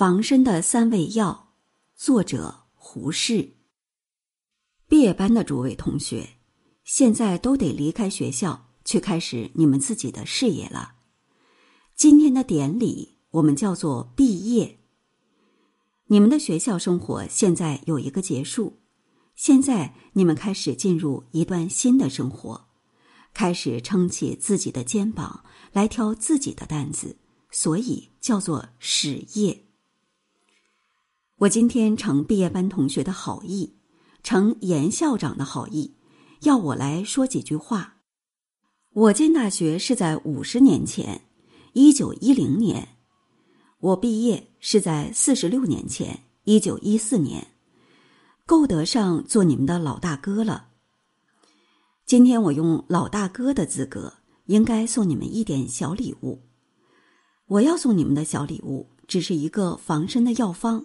防身的三味药，作者胡适。毕业班的诸位同学，现在都得离开学校，去开始你们自己的事业了。今天的典礼，我们叫做毕业。你们的学校生活现在有一个结束，现在你们开始进入一段新的生活，开始撑起自己的肩膀来挑自己的担子，所以叫做始业。我今天承毕业班同学的好意，承严校长的好意，要我来说几句话。我进大学是在五十年前，一九一零年；我毕业是在四十六年前，一九一四年，够得上做你们的老大哥了。今天我用老大哥的资格，应该送你们一点小礼物。我要送你们的小礼物，只是一个防身的药方。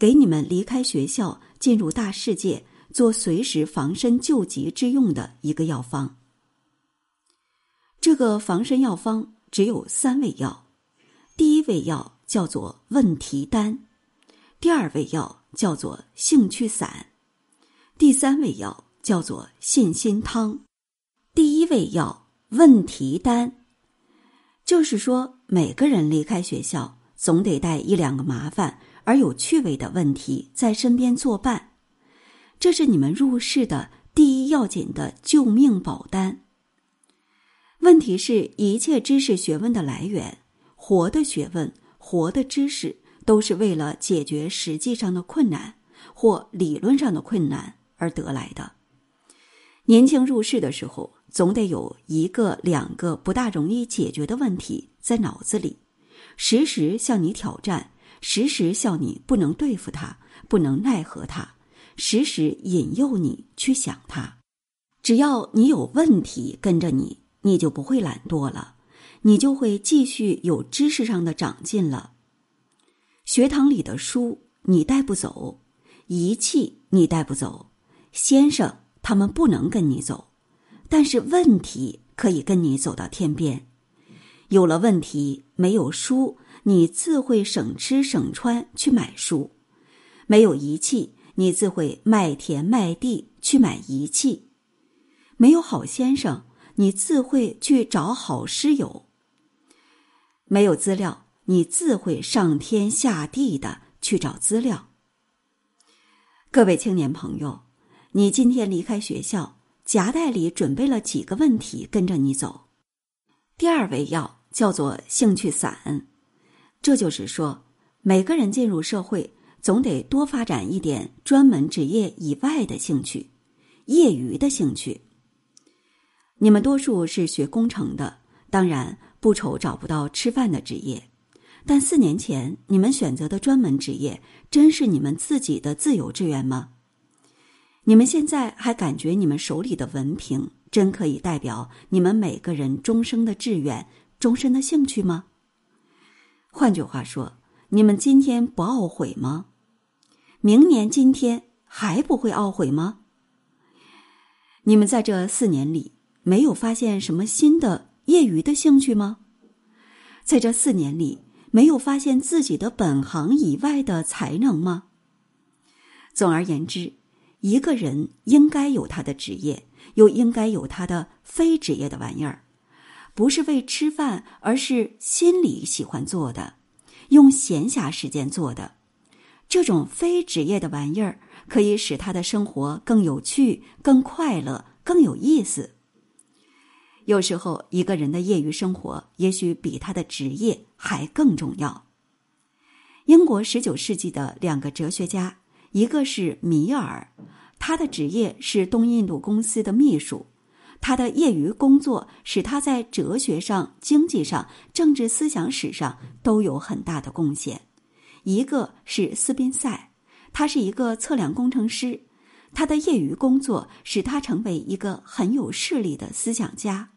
给你们离开学校，进入大世界，做随时防身救急之用的一个药方。这个防身药方只有三味药，第一味药叫做问题丹，第二味药叫做兴趣散，第三味药叫做信心汤。第一味药问题丹，就是说每个人离开学校，总得带一两个麻烦。而有趣味的问题在身边作伴，这是你们入世的第一要紧的救命保单。问题是一切知识学问的来源，活的学问、活的知识，都是为了解决实际上的困难或理论上的困难而得来的。年轻入世的时候，总得有一个、两个不大容易解决的问题在脑子里，时时向你挑战。时时笑你不能对付他，不能奈何他，时时引诱你去想他。只要你有问题跟着你，你就不会懒惰了，你就会继续有知识上的长进了。学堂里的书你带不走，仪器你带不走，先生他们不能跟你走，但是问题可以跟你走到天边。有了问题，没有书。你自会省吃省穿去买书，没有仪器，你自会卖田卖地去买仪器；没有好先生，你自会去找好师友；没有资料，你自会上天下地的去找资料。各位青年朋友，你今天离开学校，夹带里准备了几个问题跟着你走？第二味药叫做兴趣散。这就是说，每个人进入社会，总得多发展一点专门职业以外的兴趣，业余的兴趣。你们多数是学工程的，当然不愁找不到吃饭的职业。但四年前你们选择的专门职业，真是你们自己的自由志愿吗？你们现在还感觉你们手里的文凭真可以代表你们每个人终生的志愿、终身的兴趣吗？换句话说，你们今天不懊悔吗？明年今天还不会懊悔吗？你们在这四年里没有发现什么新的业余的兴趣吗？在这四年里没有发现自己的本行以外的才能吗？总而言之，一个人应该有他的职业，又应该有他的非职业的玩意儿。不是为吃饭，而是心里喜欢做的，用闲暇时间做的，这种非职业的玩意儿，可以使他的生活更有趣、更快乐、更有意思。有时候，一个人的业余生活也许比他的职业还更重要。英国十九世纪的两个哲学家，一个是米尔，他的职业是东印度公司的秘书。他的业余工作使他在哲学上、经济上、政治思想史上都有很大的贡献。一个是斯宾塞，他是一个测量工程师，他的业余工作使他成为一个很有势力的思想家。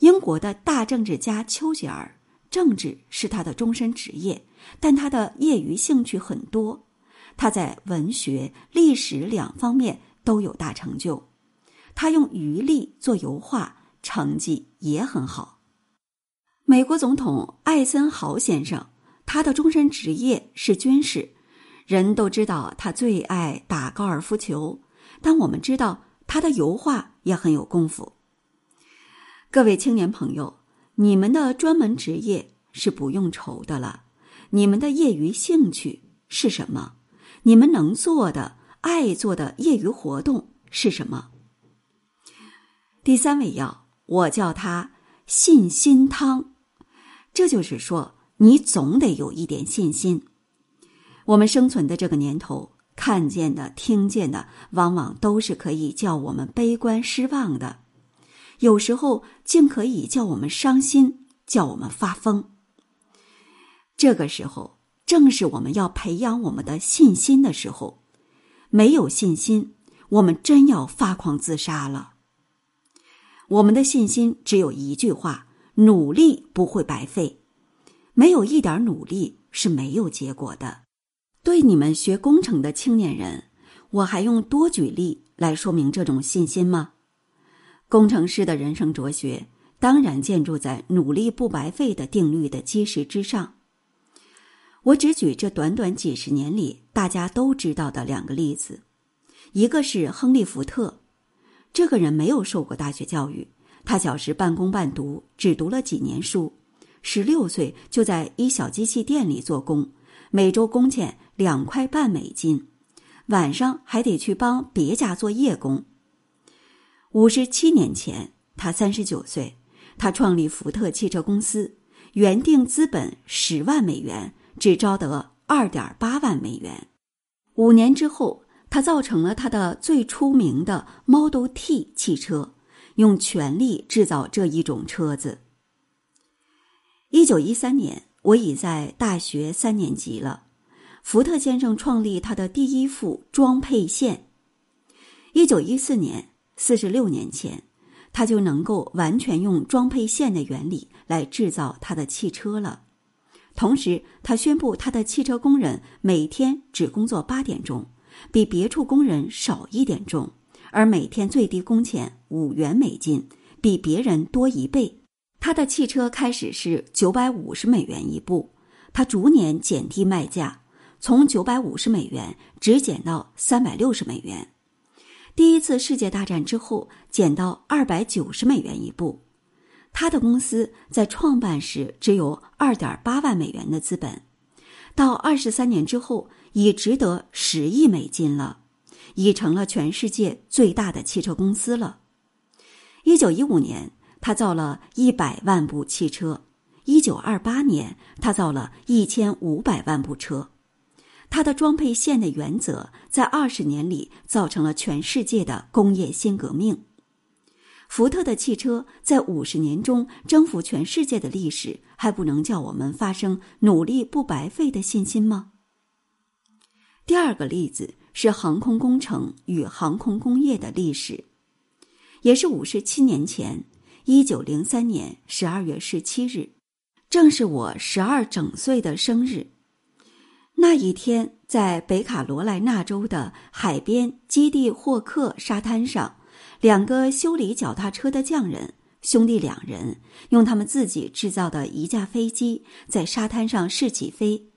英国的大政治家丘吉尔，政治是他的终身职业，但他的业余兴趣很多，他在文学、历史两方面都有大成就。他用余力做油画，成绩也很好。美国总统艾森豪先生，他的终身职业是军事，人都知道他最爱打高尔夫球，但我们知道他的油画也很有功夫。各位青年朋友，你们的专门职业是不用愁的了，你们的业余兴趣是什么？你们能做的、爱做的业余活动是什么？第三味药，我叫它信心汤，这就是说。你总得有一点信心。我们生存的这个年头，看见的、听见的，往往都是可以叫我们悲观失望的，有时候竟可以叫我们伤心，叫我们发疯。这个时候，正是我们要培养我们的信心的时候。没有信心，我们真要发狂自杀了。我们的信心只有一句话：努力不会白费。没有一点努力是没有结果的。对你们学工程的青年人，我还用多举例来说明这种信心吗？工程师的人生哲学当然建筑在“努力不白费”的定律的基石之上。我只举这短短几十年里大家都知道的两个例子，一个是亨利·福特，这个人没有受过大学教育，他小时半工半读，只读了几年书。十六岁就在一小机器店里做工，每周工钱两块半美金，晚上还得去帮别家做夜工。五十七年前，他三十九岁，他创立福特汽车公司，原定资本十万美元，只招得二点八万美元。五年之后，他造成了他的最出名的 Model T 汽车，用全力制造这一种车子。一九一三年，我已在大学三年级了。福特先生创立他的第一副装配线。一九一四年，四十六年前，他就能够完全用装配线的原理来制造他的汽车了。同时，他宣布他的汽车工人每天只工作八点钟，比别处工人少一点钟，而每天最低工钱五元美金，比别人多一倍。他的汽车开始是九百五十美元一部，他逐年减低卖价，从九百五十美元只减到三百六十美元。第一次世界大战之后，减到二百九十美元一部。他的公司在创办时只有二点八万美元的资本，到二十三年之后，已值得十亿美金了，已成了全世界最大的汽车公司了。一九一五年。他造了一百万部汽车，一九二八年他造了一千五百万部车。他的装配线的原则在二十年里造成了全世界的工业新革命。福特的汽车在五十年中征服全世界的历史，还不能叫我们发生努力不白费的信心吗？第二个例子是航空工程与航空工业的历史，也是五十七年前。一九零三年十二月十七日，正是我十二整岁的生日。那一天，在北卡罗来纳州的海边基地霍克沙滩上，两个修理脚踏车的匠人兄弟两人，用他们自己制造的一架飞机在沙滩上试起飞。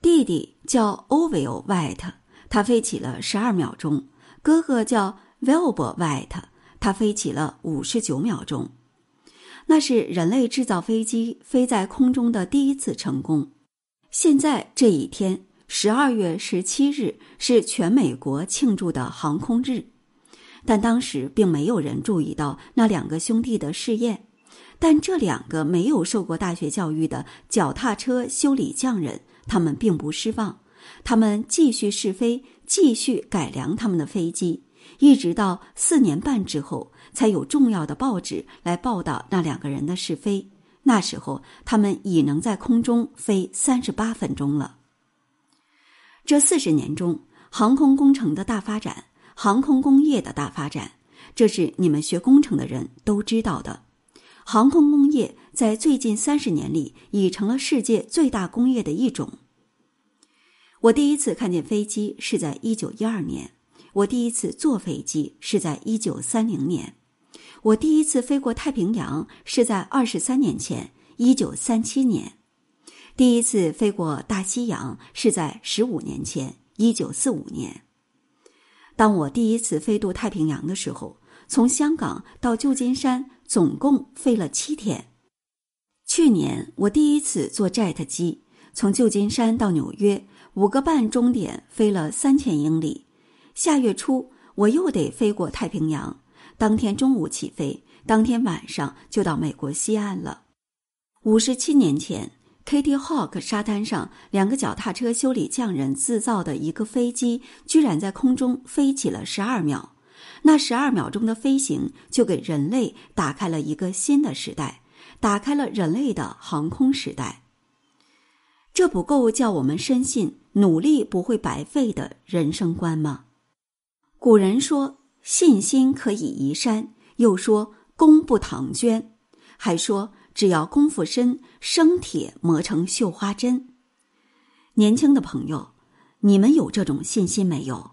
弟弟叫 Ovil White，他飞起了十二秒钟；哥哥叫 Wilbur White，他飞起了五十九秒钟。那是人类制造飞机飞在空中的第一次成功。现在这一天，十二月十七日是全美国庆祝的航空日，但当时并没有人注意到那两个兄弟的试验。但这两个没有受过大学教育的脚踏车修理匠人，他们并不失望，他们继续试飞，继续改良他们的飞机。一直到四年半之后，才有重要的报纸来报道那两个人的试飞。那时候，他们已能在空中飞三十八分钟了。这四十年中，航空工程的大发展，航空工业的大发展，这是你们学工程的人都知道的。航空工业在最近三十年里已成了世界最大工业的一种。我第一次看见飞机是在一九一二年。我第一次坐飞机是在一九三零年，我第一次飞过太平洋是在二十三年前，一九三七年。第一次飞过大西洋是在十五年前，一九四五年。当我第一次飞渡太平洋的时候，从香港到旧金山总共飞了七天。去年我第一次坐 jet 机，从旧金山到纽约，五个半钟点飞了三千英里。下月初我又得飞过太平洋，当天中午起飞，当天晚上就到美国西岸了。五十七年前，Kitty Hawk 沙滩上，两个脚踏车修理匠人制造的一个飞机，居然在空中飞起了十二秒。那十二秒钟的飞行，就给人类打开了一个新的时代，打开了人类的航空时代。这不够叫我们深信努力不会白费的人生观吗？古人说信心可以移山，又说功不唐捐，还说。只要功夫深，生铁磨成绣花针。年轻的朋友，你们有这种信心没有？